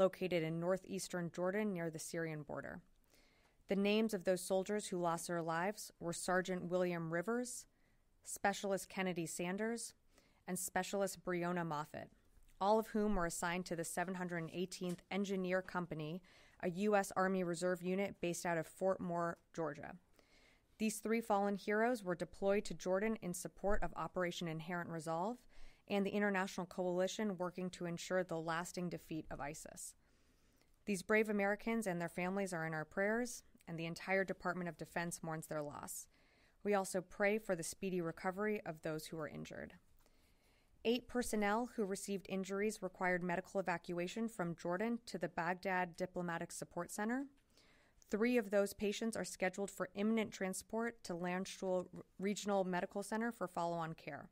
located in northeastern Jordan near the Syrian border. The names of those soldiers who lost their lives were Sergeant William Rivers, Specialist Kennedy Sanders, and Specialist Breonna Moffett, all of whom were assigned to the 718th Engineer Company, a U.S. Army Reserve unit based out of Fort Moore, Georgia. These three fallen heroes were deployed to Jordan in support of Operation Inherent Resolve and the international coalition working to ensure the lasting defeat of ISIS. These brave Americans and their families are in our prayers, and the entire Department of Defense mourns their loss. We also pray for the speedy recovery of those who were injured. Eight personnel who received injuries required medical evacuation from Jordan to the Baghdad Diplomatic Support Center. Three of those patients are scheduled for imminent transport to Landstuhl Regional Medical Center for follow on care.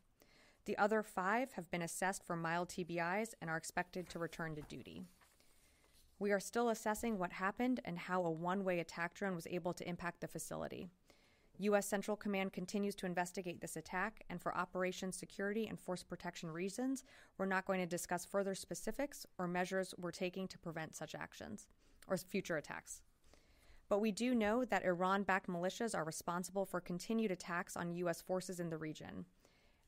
The other five have been assessed for mild TBIs and are expected to return to duty. We are still assessing what happened and how a one way attack drone was able to impact the facility. U.S. Central Command continues to investigate this attack, and for operation security and force protection reasons, we're not going to discuss further specifics or measures we're taking to prevent such actions or future attacks. But we do know that Iran backed militias are responsible for continued attacks on U.S. forces in the region.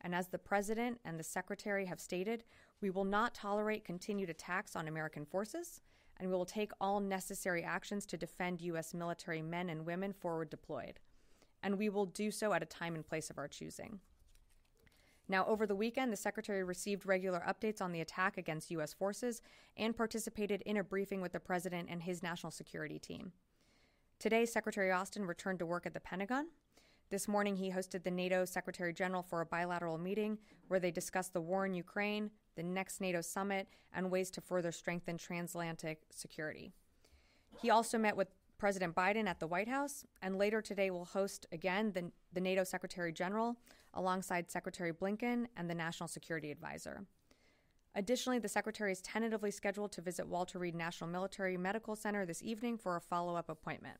And as the President and the Secretary have stated, we will not tolerate continued attacks on American forces, and we will take all necessary actions to defend U.S. military men and women forward deployed and we will do so at a time and place of our choosing. Now, over the weekend, the Secretary received regular updates on the attack against U.S. forces and participated in a briefing with the President and his national security team. Today, Secretary Austin returned to work at the Pentagon. This morning, he hosted the NATO Secretary General for a bilateral meeting where they discussed the war in Ukraine, the next NATO summit, and ways to further strengthen transatlantic security. He also met with President Biden at the White House, and later today will host again the, the NATO Secretary General alongside Secretary Blinken and the National Security Advisor. Additionally, the Secretary is tentatively scheduled to visit Walter Reed National Military Medical Center this evening for a follow up appointment.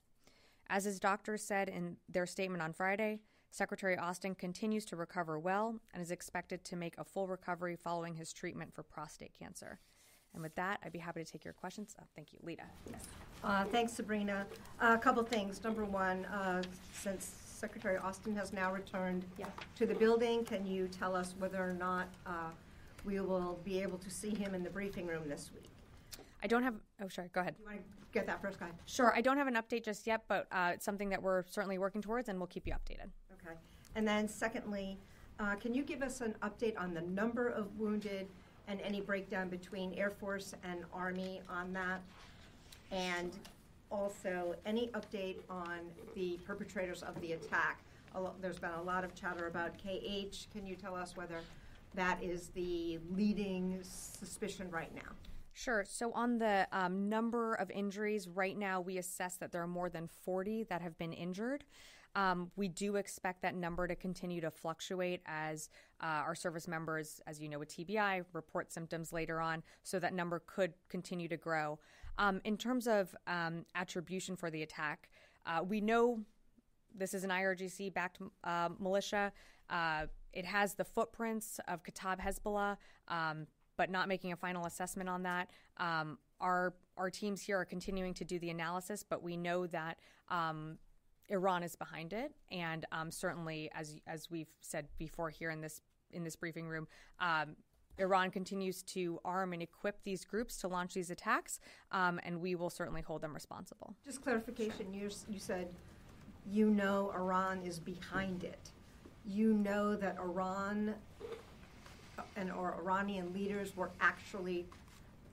As his doctors said in their statement on Friday, Secretary Austin continues to recover well and is expected to make a full recovery following his treatment for prostate cancer. And with that, I'd be happy to take your questions. Oh, thank you. Lita. Yes. Uh, thanks, Sabrina. Uh, a couple things. Number one, uh, since Secretary Austin has now returned yeah. to the building, can you tell us whether or not uh, we will be able to see him in the briefing room this week? I don't have. Oh, sorry. Go ahead. You want to get that first, guy? Sure. I don't have an update just yet, but uh, it's something that we're certainly working towards, and we'll keep you updated. Okay. And then, secondly, uh, can you give us an update on the number of wounded? and any breakdown between Air Force and Army on that? And also, any update on the perpetrators of the attack? There's been a lot of chatter about KH. Can you tell us whether that is the leading suspicion right now? Sure. So, on the um, number of injuries, right now we assess that there are more than 40 that have been injured. Um, we do expect that number to continue to fluctuate as uh, our service members, as you know, with TBI, report symptoms later on. So, that number could continue to grow. Um, in terms of um, attribution for the attack, uh, we know this is an IRGC backed uh, militia. Uh, it has the footprints of Kata'ib Hezbollah. But not making a final assessment on that. Um, our our teams here are continuing to do the analysis, but we know that. Um, Iran is behind it, and um, certainly, as as we've said before here in this in this briefing room, um, Iran continues to arm and equip these groups to launch these attacks, um, and we will certainly hold them responsible. Just clarification: you you said you know Iran is behind it. You know that Iran and or Iranian leaders were actually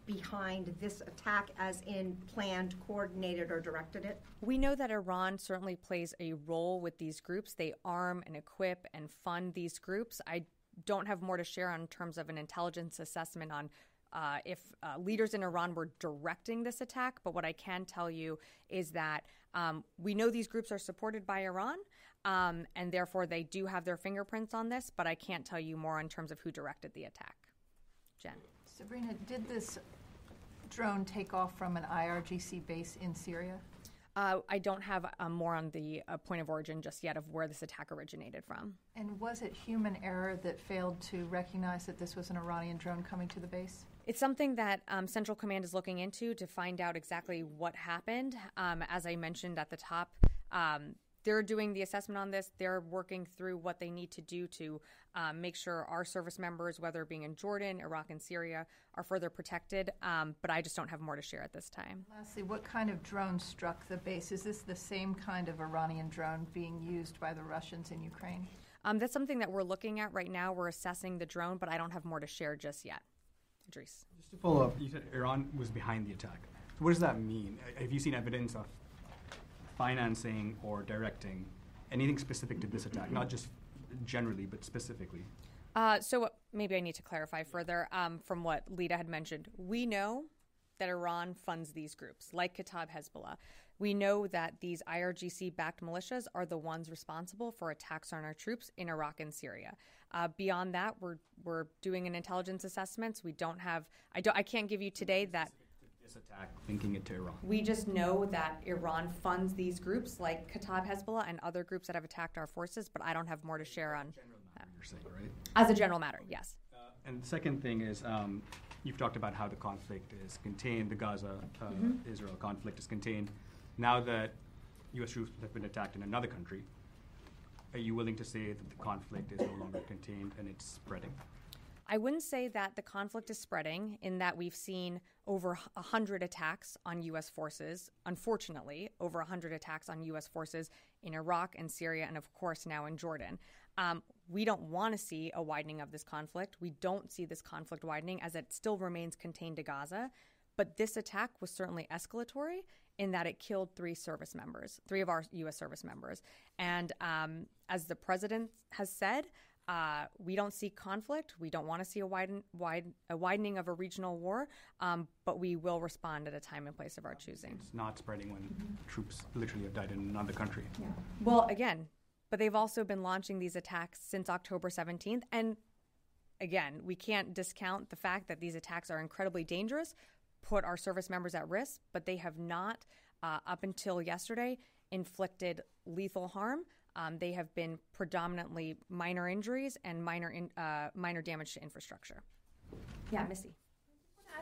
behind this attack, as in planned, coordinated, or directed it? We know that Iran certainly plays a role with these groups. They arm and equip and fund these groups. I don't have more to share on terms of an intelligence assessment on uh, if uh, leaders in Iran were directing this attack, but what I can tell you is that um, we know these groups are supported by Iran, um, and therefore they do have their fingerprints on this, but I can't tell you more in terms of who directed the attack. Jen. Sabrina, did this drone take off from an IRGC base in Syria? Uh, I don't have um, more on the uh, point of origin just yet of where this attack originated from. And was it human error that failed to recognize that this was an Iranian drone coming to the base? It's something that um, Central Command is looking into to find out exactly what happened. Um, as I mentioned at the top, um, they're doing the assessment on this. They're working through what they need to do to um, make sure our service members, whether being in Jordan, Iraq, and Syria, are further protected. Um, but I just don't have more to share at this time. Lastly, what kind of drone struck the base? Is this the same kind of Iranian drone being used by the Russians in Ukraine? Um, that's something that we're looking at right now. We're assessing the drone, but I don't have more to share just yet. Idrees. Just to follow up, you said Iran was behind the attack. So what does that mean? Have you seen evidence of financing or directing anything specific to this attack, not just generally, but specifically? Uh, so maybe I need to clarify further um, from what Lita had mentioned. We know that Iran funds these groups, like Kataib Hezbollah. We know that these IRGC backed militias are the ones responsible for attacks on our troops in Iraq and Syria. Uh, beyond that, we're, we're doing an intelligence assessment. We don't have, I, don't, I can't give you today that This attack, linking it to Iran. we just know that Iran funds these groups like Kataib Hezbollah and other groups that have attacked our forces, but I don't have more to share on You're saying, right? as a general matter. Yes. Uh, and the second thing is, um, you've talked about how the conflict is contained, the Gaza uh, Israel conflict is contained. Now that U.S. troops have been attacked in another country, are you willing to say that the conflict is no longer contained and it's spreading? I wouldn't say that the conflict is spreading in that we've seen over 100 attacks on U.S. forces, unfortunately, over 100 attacks on U.S. forces in Iraq and Syria, and of course now in Jordan. Um, we don't want to see a widening of this conflict. We don't see this conflict widening as it still remains contained to Gaza. But this attack was certainly escalatory in that it killed three service members, three of our U.S. service members. And um, as the president has said, uh, we don't see conflict. We don't want to see a, widen, wide, a widening of a regional war, um, but we will respond at a time and place of our choosing. It's not spreading when troops literally have died in another country. Well, again, but they've also been launching these attacks since October 17th. And again, we can't discount the fact that these attacks are incredibly dangerous, put our service members at risk, but they have not, uh, up until yesterday, inflicted lethal harm. Um, they have been predominantly minor injuries and minor in, uh, minor damage to infrastructure. Yeah, Missy.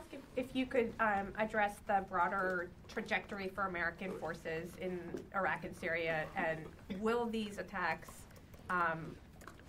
Ask if, if you could um, address the broader trajectory for American forces in Iraq and Syria, and will these attacks um,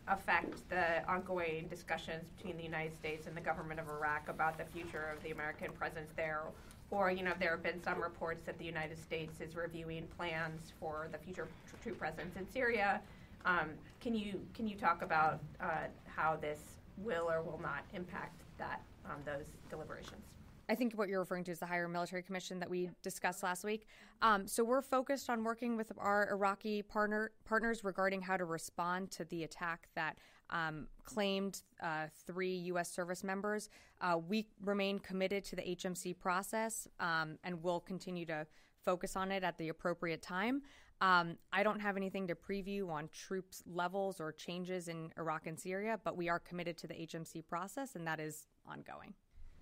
affect the ongoing discussions between the United States and the government of Iraq about the future of the American presence there? Or, you know, there have been some reports that the United States is reviewing plans for the future troop presence in Syria. Um, can you can you talk about uh, how this will or will not impact that um, those deliberations? I think what you're referring to is the higher military commission that we discussed last week. Um, so we're focused on working with our Iraqi partner partners regarding how to respond to the attack that um, claimed uh, three U.S. service members. Uh, we remain committed to the HMC process um, and will continue to focus on it at the appropriate time. Um, I don't have anything to preview on troops levels or changes in Iraq and Syria, but we are committed to the HMC process, and that is ongoing.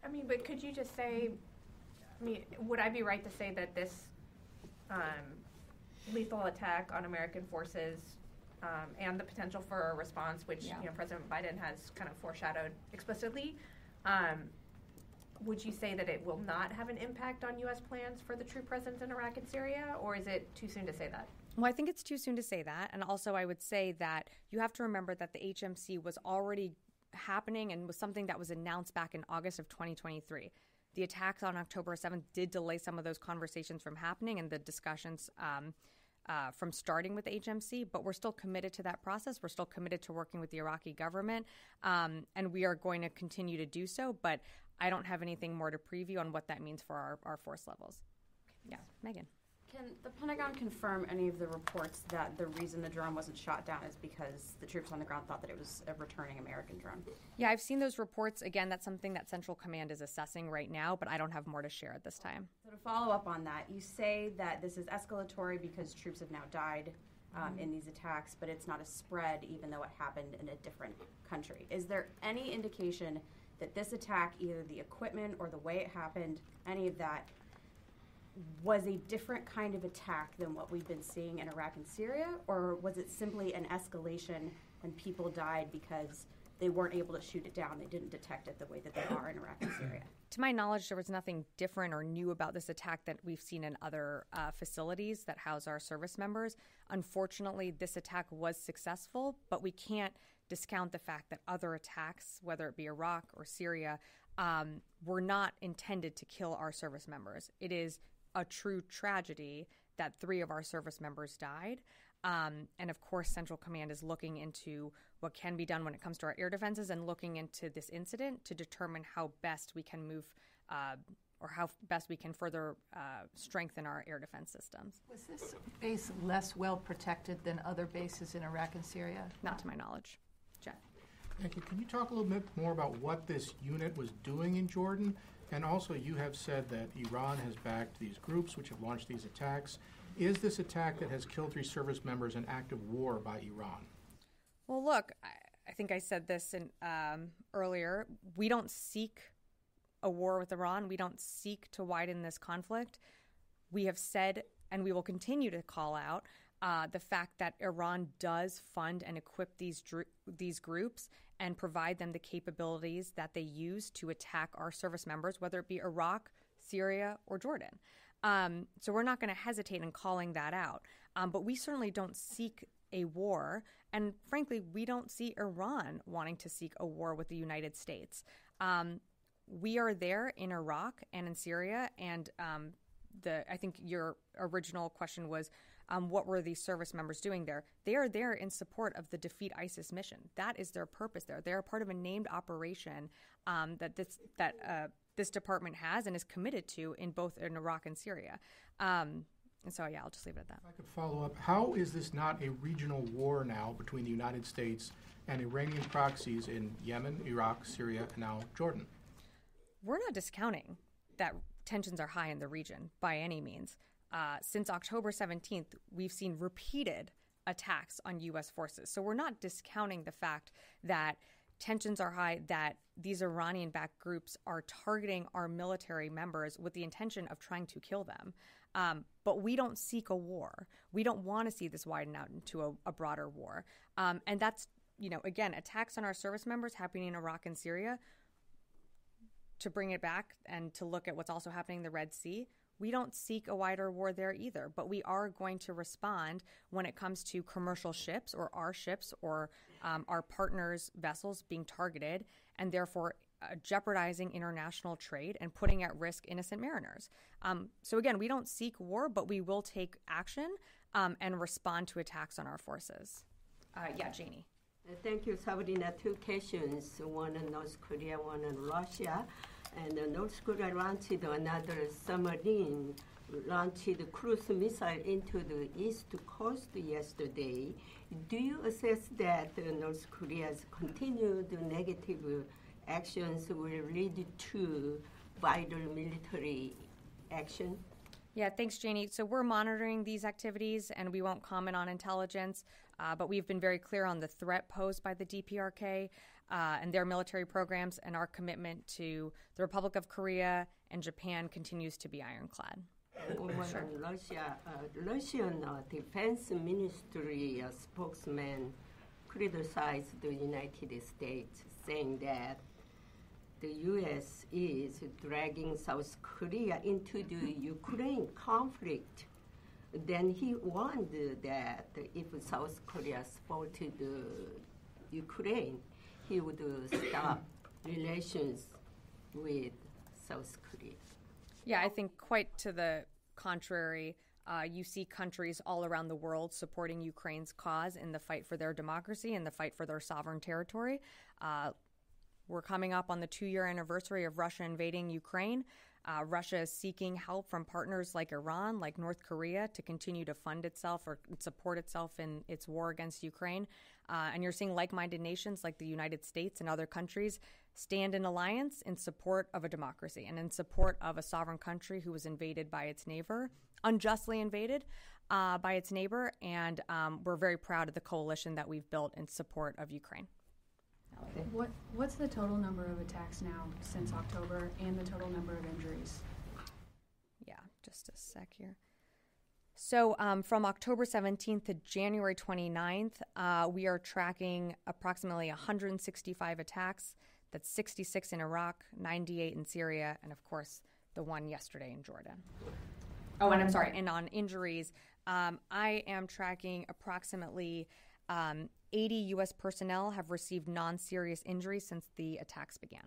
I mean, but could you just say, I mean, would I be right to say that this um, lethal attack on American forces um, and the potential for a response, which Yeah. you know President Biden has kind of foreshadowed explicitly, um, would you say that it will not have an impact on U.S. plans for the troop presence in Iraq and Syria, or is it too soon to say that? Well, I think it's too soon to say that. And also, I would say that you have to remember that the HMC was already happening and was something that was announced back in August of 2023. The attacks on October 7th did delay some of those conversations from happening and the discussions um, uh, from starting with HMC, but we're still committed to that process. We're still committed to working with the Iraqi government, um, and we are going to continue to do so. But I don't have anything more to preview on what that means for our, our force levels. Yeah, Megan. Can the Pentagon confirm any of the reports that the reason the drone wasn't shot down is because the troops on the ground thought that it was a returning American drone? Yeah, I've seen those reports. Again, that's something that Central Command is assessing right now, but I don't have more to share at this time. So to follow up on that, you say that this is escalatory because troops have now died um, in these attacks, but it's not a spread even though it happened in a different country. Is there any indication that this attack, either the equipment or the way it happened, any of that, was a different kind of attack than what we've been seeing in Iraq and Syria, or was it simply an escalation and people died because they weren't able to shoot it down? They didn't detect it the way that they are in Iraq and Syria. to my knowledge, there was nothing different or new about this attack that we've seen in other uh, facilities that house our service members. Unfortunately, this attack was successful, but we can't discount the fact that other attacks, whether it be Iraq or Syria, um, were not intended to kill our service members. It is a true tragedy that three of our service members died. Um, and of course, Central Command is looking into what can be done when it comes to our air defenses and looking into this incident to determine how best we can move uh, or how best we can further uh, strengthen our air defense systems. Was this base less well protected than other bases in Iraq and Syria? Not to my knowledge. Jeff. Thank you. Can you talk a little bit more about what this unit was doing in Jordan? And also, you have said that Iran has backed these groups which have launched these attacks. Is this attack that has killed three service members an act of war by Iran? Well, look, I, I think I said this in, um, earlier. We don't seek a war with Iran. We don't seek to widen this conflict. We have said, and we will continue to call out uh, the fact that Iran does fund and equip these dr- these groups and provide them the capabilities that they use to attack our service members, whether it be Iraq, Syria, or Jordan. Um, so we're not going to hesitate in calling that out. Um, but we certainly don't seek a war. And frankly, we don't see Iran wanting to seek a war with the United States. Um, we are there in Iraq and in Syria. And um, the I think your original question was, um, what were these service members doing there? They are there in support of the defeat ISIS mission. That is their purpose there. They are part of a named operation um, that this that uh, this department has and is committed to in both in Iraq and Syria. Um, and so, yeah, I'll just leave it at that. If I could follow up, how is this not a regional war now between the United States and Iranian proxies in Yemen, Iraq, Syria, and now Jordan? We're not discounting that tensions are high in the region by any means. Uh, since October 17th, we've seen repeated attacks on U.S. forces. So we're not discounting the fact that tensions are high, that these Iranian backed groups are targeting our military members with the intention of trying to kill them. Um, but we don't seek a war. We don't want to see this widen out into a, a broader war. Um, and that's, you know, again, attacks on our service members happening in Iraq and Syria. To bring it back and to look at what's also happening in the Red Sea, we don't seek a wider war there either, but we are going to respond when it comes to commercial ships or our ships or um, our partners' vessels being targeted and therefore uh, jeopardizing international trade and putting at risk innocent mariners. Um, so, again, we don't seek war, but we will take action um, and respond to attacks on our forces. Uh, yeah, Janie. Thank you, Sabrina. Two questions, one in North Korea, one in Russia. And North Korea launched another submarine, launched cruise missile into the east coast yesterday. Do you assess that North Korea's continued negative actions will lead to vital military action? Yeah, thanks, Janie. So we're monitoring these activities and we won't comment on intelligence, uh, but we've been very clear on the threat posed by the DPRK uh, and their military programs, and our commitment to the Republic of Korea and Japan continues to be ironclad. One on Russia, uh, Russian uh, Defense Ministry uh, spokesman criticized the United States, saying that the U.S. is dragging South Korea into the Ukraine conflict. Then he warned that if South Korea supported Ukraine, he would stop relations with South Korea. Yeah, I think quite to the contrary. Uh, you see countries all around the world supporting Ukraine's cause in the fight for their democracy and the fight for their sovereign territory. Uh, we're coming up on the two year anniversary of Russia invading Ukraine. Uh, Russia is seeking help from partners like Iran, like North Korea, to continue to fund itself or support itself in its war against Ukraine. Uh, and you're seeing like minded nations like the United States and other countries stand in alliance in support of a democracy and in support of a sovereign country who was invaded by its neighbor, unjustly invaded uh, by its neighbor. And um, we're very proud of the coalition that we've built in support of Ukraine. What What's the total number of attacks now since October and the total number of injuries? Yeah, just a sec here. So, um, from October 17th to January 29th, uh, we are tracking approximately 165 attacks That's 66 in Iraq, 98 in Syria, and of course, the one yesterday in Jordan. Oh, and I'm sorry, and on injuries, um, I am tracking approximately um, 80 U.S. personnel have received non serious injuries since the attacks began.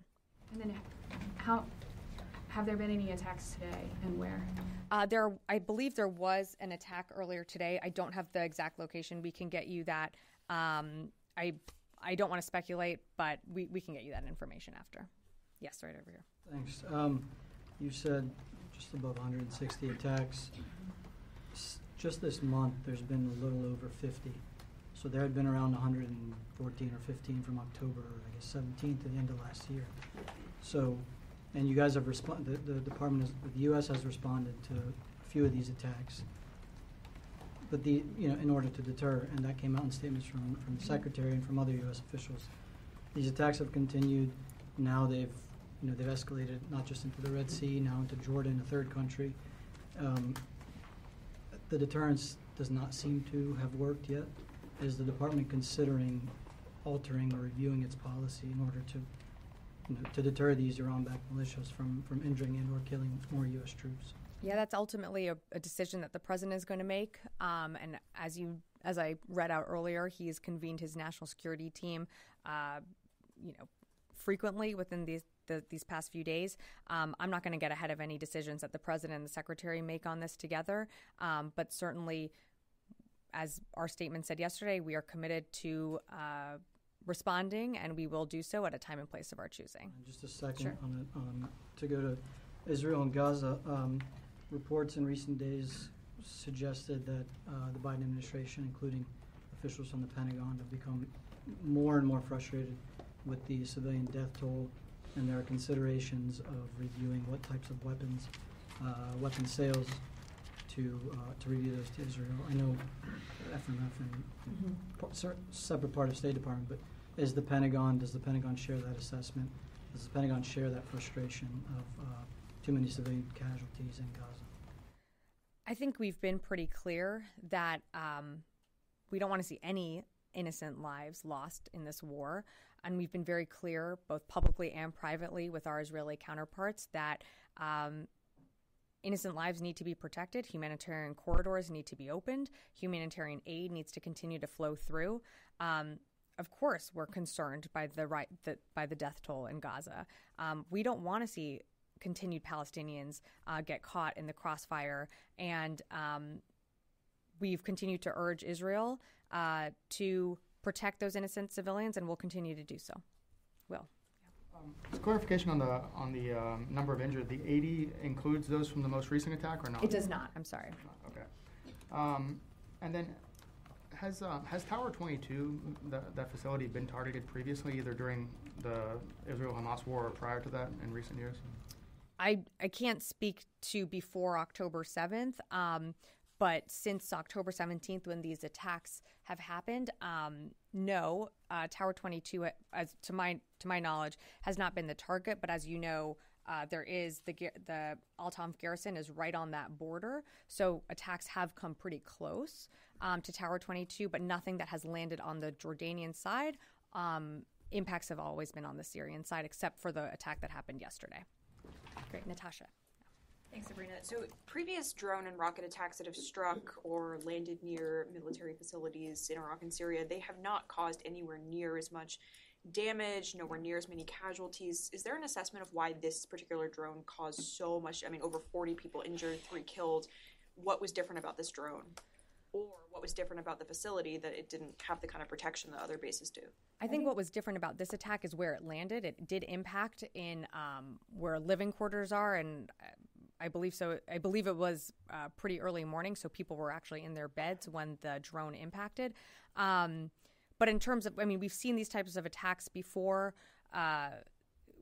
And then how, have there been any attacks today and where? Uh, there, I believe there was an attack earlier today. I don't have the exact location. We can get you that. Um, I, I don't want to speculate, but we, we can get you that information after. Yes, right over here. Thanks. Um, you said just above 160 attacks. S- Just this month, there's been a little over 50. So there had been around 114 or 15 from October, I guess 17th to the end of last year. So, and you guys have responded, the, the department, has, the U.S. has responded to a few of these attacks. But the, you know, in order to deter, and that came out in statements from, from the secretary and from other U.S. officials. These attacks have continued. Now they've, you know, they've escalated not just into the Red Sea, now into Jordan, a third country. Um, the deterrence does not seem to have worked yet. Is the department considering altering or reviewing its policy in order to, you know, to deter these Iran-backed militias from, from injuring and or killing more U.S. troops? Yeah, that's ultimately a, a decision that the president is going to make. Um, and as you, as I read out earlier, he's convened his national security team, uh, you know, frequently within these the, these past few days. Um, I'm not going to get ahead of any decisions that the president and the secretary make on this together, um, but certainly, as our statement said yesterday, we are committed to. Uh, responding, and we will do so at a time and place of our choosing. Just a second Sure. on it, um, to go to Israel and Gaza. Um, reports in recent days suggested that uh, the Biden administration, including officials from the Pentagon, have become more and more frustrated with the civilian death toll, and there are considerations of reviewing what types of weapons, uh, weapon sales, to uh, to review those to Israel. I know FMF and par- cer- separate part of State Department, but is the Pentagon, does the Pentagon share that assessment? Does the Pentagon share that frustration of uh, too many civilian casualties in Gaza? I think we've been pretty clear that um, we don't want to see any innocent lives lost in this war. And we've been very clear, both publicly and privately, with our Israeli counterparts, that um, innocent lives need to be protected. Humanitarian corridors need to be opened. Humanitarian aid needs to continue to flow through. Um, of course, we're concerned by the right the, by the death toll in Gaza. Um, we don't want to see continued Palestinians uh, get caught in the crossfire, and um, we've continued to urge Israel uh, to protect those innocent civilians, and we'll continue to do so. Will. Just clarification on the, on the um, number of injured, the 80 includes those from the most recent attack or not? It does not. I'm sorry. Okay. Um, And then, has, uh, has Tower 22, that, that facility, been targeted previously, either during the Israel-Hamas war or prior to that in recent years? I I can't speak to before October 7th, um, but since October 17th, when these attacks have happened, um, no, uh, Tower 22, uh, as to my to my knowledge, has not been the target. But as you know, uh, there is the the Al Tanf garrison is right on that border, so attacks have come pretty close um, to Tower 22, but nothing that has landed on the Jordanian side. Um, impacts have always been on the Syrian side, except for the attack that happened yesterday. Great, Natasha. Thanks, Sabrina. So, previous drone and rocket attacks that have struck or landed near military facilities in Iraq and Syria, they have not caused anywhere near as much damage, nowhere near as many casualties. Is there an assessment of why this particular drone caused so much? I mean, over 40 people injured, three killed. What was different about this drone? Or what was different about the facility that it didn't have the kind of protection that other bases do? I think what was different about this attack is where it landed. It did impact in um, where living quarters are, and uh, I believe so. I believe it was uh, pretty early morning, so people were actually in their beds when the drone impacted. Um, but in terms of, I mean, we've seen these types of attacks before. Uh,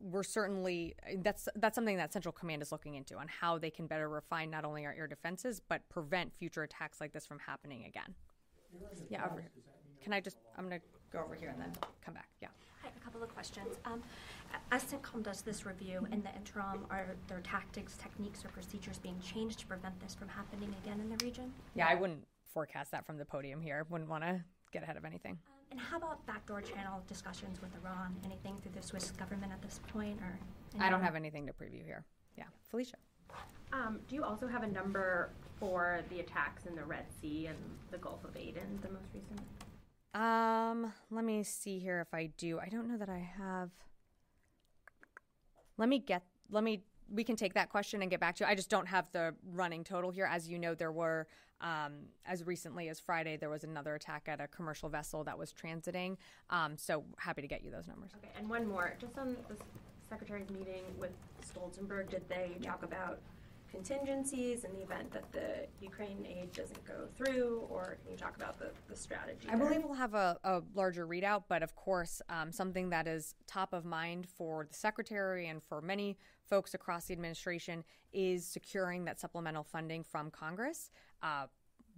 we're certainly that's that's something that Central Command is looking into on how they can better refine not only our air defenses but prevent future attacks like this from happening again. Yeah, over here. Can I just? I'm gonna go over here and then come back. Yeah. Hi, a couple of questions. Um, as CENTCOM does this review, in the interim, are there tactics, techniques, or procedures being changed to prevent this from happening again in the region? Yeah, I wouldn't forecast that from the podium here. Wouldn't want to get ahead of anything. Um, and how about backdoor channel discussions with Iran? Anything through the Swiss government at this point, or? I don't have anything to preview here. Yeah, Felicia. Um, do you also have a number for the attacks in the Red Sea and the Gulf of Aden, the most recent? Um, let me see here if I do. I don't know that I have. Let me get. Let me. We can take that question and get back to you. I just don't have the running total here. As you know, there were um, as recently as Friday there was another attack at a commercial vessel that was transiting. Um, so happy to get you those numbers. Okay, and one more. Just on the secretary's meeting with Stoltenberg, did they talk about contingencies in the event that the Ukraine aid doesn't go through, or can you talk about the, the strategy? I there? believe we'll have a, a larger readout, but of course, um, something that is top of mind for the secretary and for many folks across the administration is securing that supplemental funding from Congress. Uh,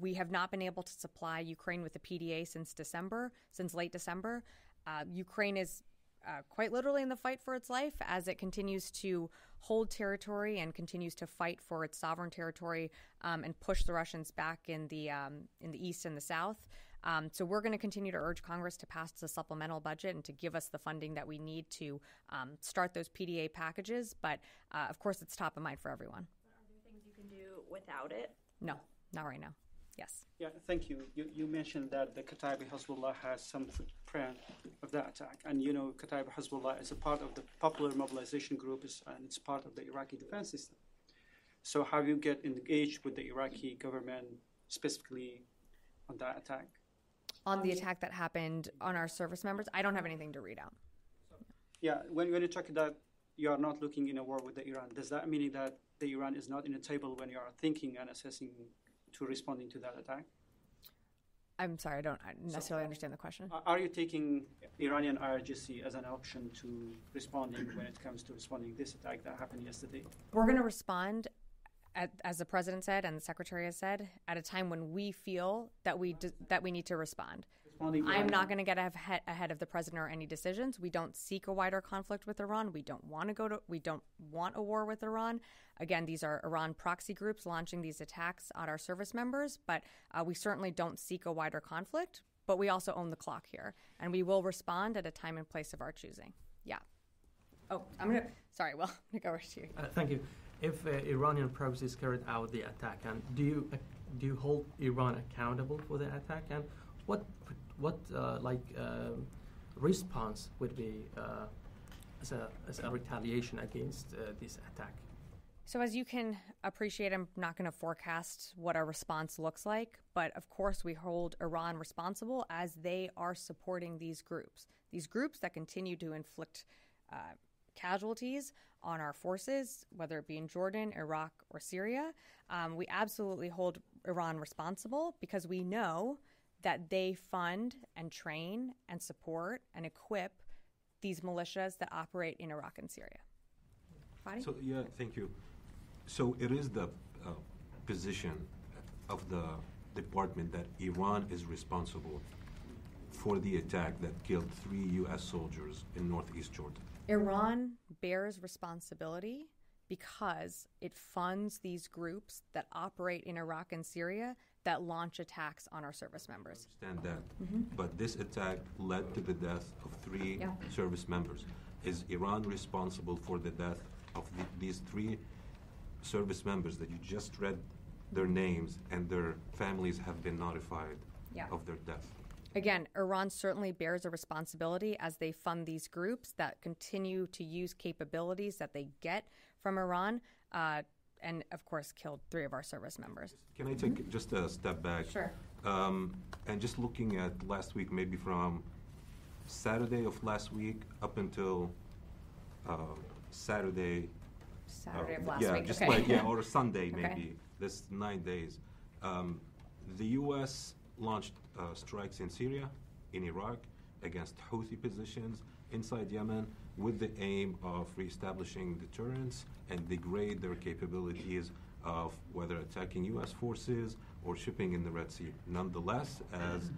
we have not been able to supply Ukraine with the PDA since December, since late December. Uh, Ukraine is uh, quite literally in the fight for its life as it continues to hold territory and continues to fight for its sovereign territory um, and push the Russians back in the um, in the east and the south. Um, so we're going to continue to urge Congress to pass the supplemental budget and to give us the funding that we need to um, start those PDA packages. But uh, of course, it's top of mind for everyone. Are there things you can do without it? No, not right now. Yes. Yeah, thank you. You, you mentioned that the Kataib Hezbollah has some footprint of that attack. And you know, Kataib Hezbollah is a part of the Popular Mobilization Group and it's part of the Iraqi defense system. So have you get engaged with the Iraqi government specifically on that attack? On the attack that happened on our service members, I don't have anything to read out. Yeah, when, when you talk that you are not looking in a war with the Iran, does that mean that the Iran is not in a table when you are thinking and assessing to responding to that attack? I'm sorry, I don't necessarily so, understand the question. Are you taking Iranian IRGC as an option to responding when it comes to responding this attack that happened yesterday? We're going to respond, at, as the president said and the secretary has said, at a time when we feel that we that we need to respond. I'm not going to get ahead, ahead of the president or any decisions. We don't seek a wider conflict with Iran. We don't want to go to. We don't want a war with Iran. Again, these are Iran proxy groups launching these attacks on our service members, but uh, we certainly don't seek a wider conflict. But we also own the clock here, and we will respond at a time and place of our choosing. Yeah. Oh, I'm gonna. Sorry, well, I'm gonna go over to you. Uh, thank you. If uh, Iranian proxies carried out the attack, and do you uh, do you hold Iran accountable for the attack, and what what uh, like uh, response would be uh, as a as a retaliation against this attack? So, as you can appreciate, I'm not going to forecast what our response looks like, but of course, we hold Iran responsible as they are supporting these groups. These groups that continue to inflict uh, casualties on our forces, whether it be in Jordan, Iraq, or Syria. Um, we absolutely hold Iran responsible because we know that they fund and train and support and equip these militias that operate in Iraq and Syria. Fadi? So, yeah, thank you. So it is the uh, position of the department that Iran is responsible for the attack that killed three U.S. soldiers in northeast Jordan. Iran bears responsibility because it funds these groups that operate in Iraq and Syria that launch attacks on our service members. I understand that. Mm-hmm. But this attack led to the death of three yeah. service members. Is Iran responsible for the death of the, these three service members that you just read their names and their families have been notified yeah. of their death. Again, Iran certainly bears a responsibility as they fund these groups that continue to use capabilities that they get from Iran, uh, and of course, killed three of our service members. Can I take mm-hmm. just a step back? Sure. Um, and just looking at last week, maybe from Saturday of last week up until uh, Saturday Saturday of last yeah, week. just okay. like yeah, or Sunday maybe. okay. This nine days. Um, the U.S. launched uh, strikes in Syria, in Iraq, against Houthi positions inside Yemen, with the aim of reestablishing deterrence and degrade their capabilities of whether attacking U.S. forces or shipping in the Red Sea. Nonetheless, as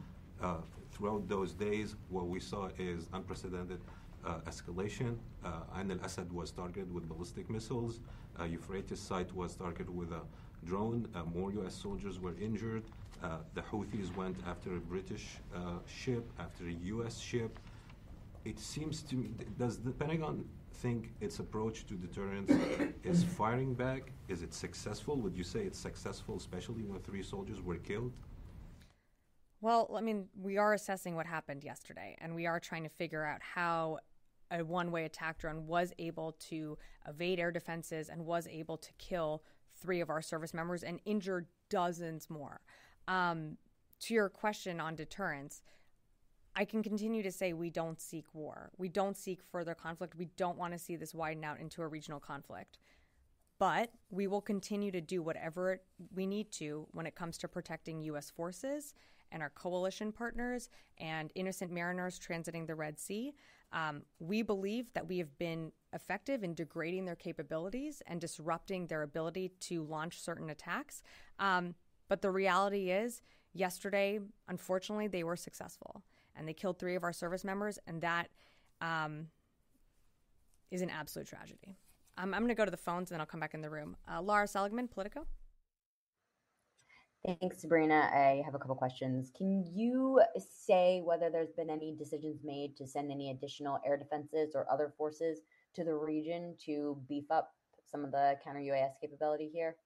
uh, throughout those days, what we saw is unprecedented uh, escalation. Uh, Ain al Assad was targeted with ballistic missiles. Uh, Euphrates site was targeted with a drone. Uh, more U.S. soldiers were injured. Uh, the Houthis went after a British uh, ship, after a U.S. ship. It seems to me, does the Pentagon think its approach to deterrence is firing back? Is it successful? Would you say it's successful, especially when three soldiers were killed? Well, I mean, we are assessing what happened yesterday, and we are trying to figure out how a one way attack drone was able to evade air defenses and was able to kill three of our service members and injure dozens more. Um, to your question on deterrence, I can continue to say we don't seek war. We don't seek further conflict. We don't want to see this widen out into a regional conflict. But we will continue to do whatever we need to when it comes to protecting U.S. forces and our coalition partners and innocent mariners transiting the Red Sea. Um, we believe that we have been effective in degrading their capabilities and disrupting their ability to launch certain attacks. Um, but the reality is, yesterday, unfortunately, they were successful and they killed three of our service members, and that um, is an absolute tragedy. Um, I'm going to go to the phones and then I'll come back in the room. Uh, Lara Seligman, Politico. Thanks, Sabrina. I have a couple questions. Can you say whether there's been any decisions made to send any additional air defenses or other forces to the region to beef up some of the counter UAS capability here?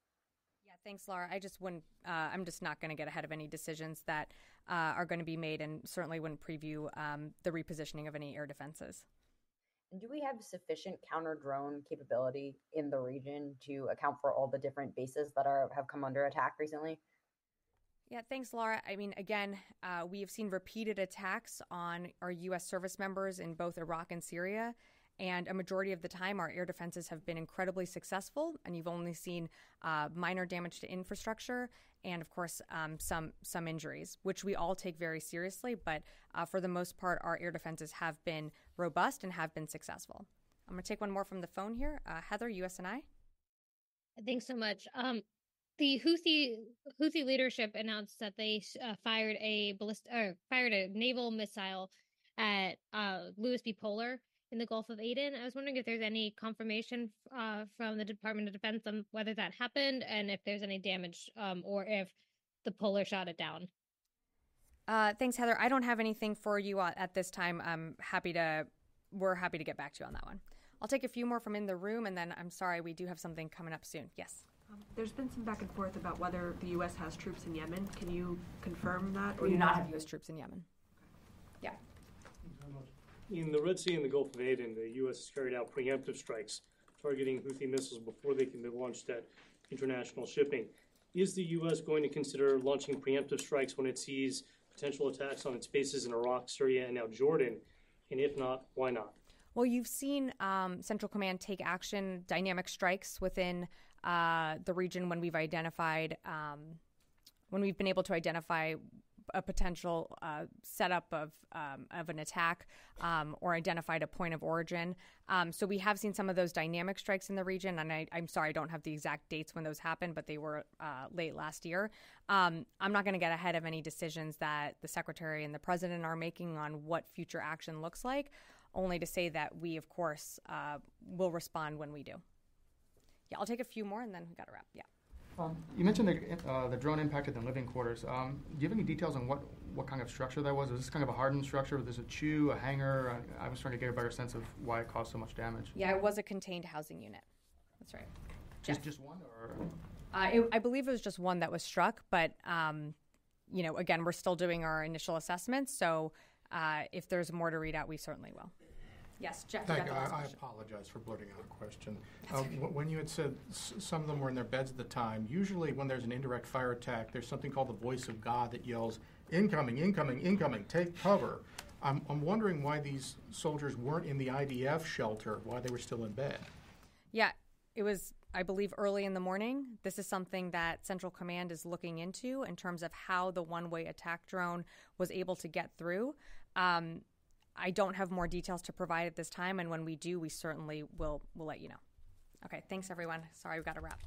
Yeah, thanks, Lara. I just wouldn't, uh, I'm just not going to get ahead of any decisions that uh, are going to be made and certainly wouldn't preview um, the repositioning of any air defenses. And do we have sufficient counter drone capability in the region to account for all the different bases that are have come under attack recently? Yeah, thanks, Lara. I mean, again, uh, we have seen repeated attacks on our U.S. service members in both Iraq and Syria. And a majority of the time, our air defenses have been incredibly successful, and you've only seen uh, minor damage to infrastructure and, of course, um, some some injuries, which we all take very seriously. But uh, for the most part, our air defenses have been robust and have been successful. I'm going to take one more from the phone here. Uh, Heather, USNI. Thanks so much. Um, the Houthi Houthi leadership announced that they uh, fired a ballist or fired a naval missile at uh, Lewis B. Puller in the Gulf of Aden. I was wondering if there's any confirmation uh, from the Department of Defense on whether that happened and if there's any damage um, or if the Puller shot it down. Uh, thanks, Heather. I don't have anything for you at this time. I'm happy to. We're happy to get back to you on that one. I'll take a few more from in the room, and then I'm sorry we do have something coming up soon. Yes. Um, there's been some back and forth about whether the U.S. has troops in Yemen. Can you confirm that? We do not have U.S. troops in Yemen. Yeah. In the Red Sea and the Gulf of Aden, the U.S. has carried out preemptive strikes targeting Houthi missiles before they can be launched at international shipping. Is the U.S. going to consider launching preemptive strikes when it sees potential attacks on its bases in Iraq, Syria, and now Jordan? And if not, why not? Well, you've seen um, Central Command take action, dynamic strikes within uh, the region when we've identified, um, when we've been able to identify a potential uh, setup of um, of an attack um, or identified a point of origin. Um, so we have seen some of those dynamic strikes in the region, and I, am sorry I don't have the exact dates when those happened, but they were uh, late last year. Um, I'm not going to get ahead of any decisions that the secretary and the president are making on what future action looks like. Only to say that we, of course, uh, will respond when we do. Yeah, I'll take a few more, and then we got to wrap. Yeah. Um, you mentioned the, uh, the drone impacted the living quarters. Um, do you have any details on what, what kind of structure that was? Was this kind of a hardened structure? Was this a CHU, a hangar? I, I was trying to get a better sense of why it caused so much damage. Yeah, it was a contained housing unit. That's right. Just just one, or uh, it, I believe it was just one that was struck. But um, you know, again, we're still doing our initial assessments. So uh, if there's more to read out, we certainly will. Yes, Jeff. Thank you. I, I apologize for blurting out a question. Uh, when you had said s- some of them were in their beds at the time, usually when there's an indirect fire attack, there's something called the voice of God that yells, "Incoming! Incoming! Incoming! Take cover!" I'm, I'm wondering why these soldiers weren't in the IDF shelter, why they were still in bed. Yeah, it was, I believe, early in the morning. This is something that Central Command is looking into in terms of how the one way attack drone was able to get through. Um, I don't have more details to provide at this time, and when we do, we certainly will will let you know. Okay, thanks everyone. Sorry, we've got to wrap.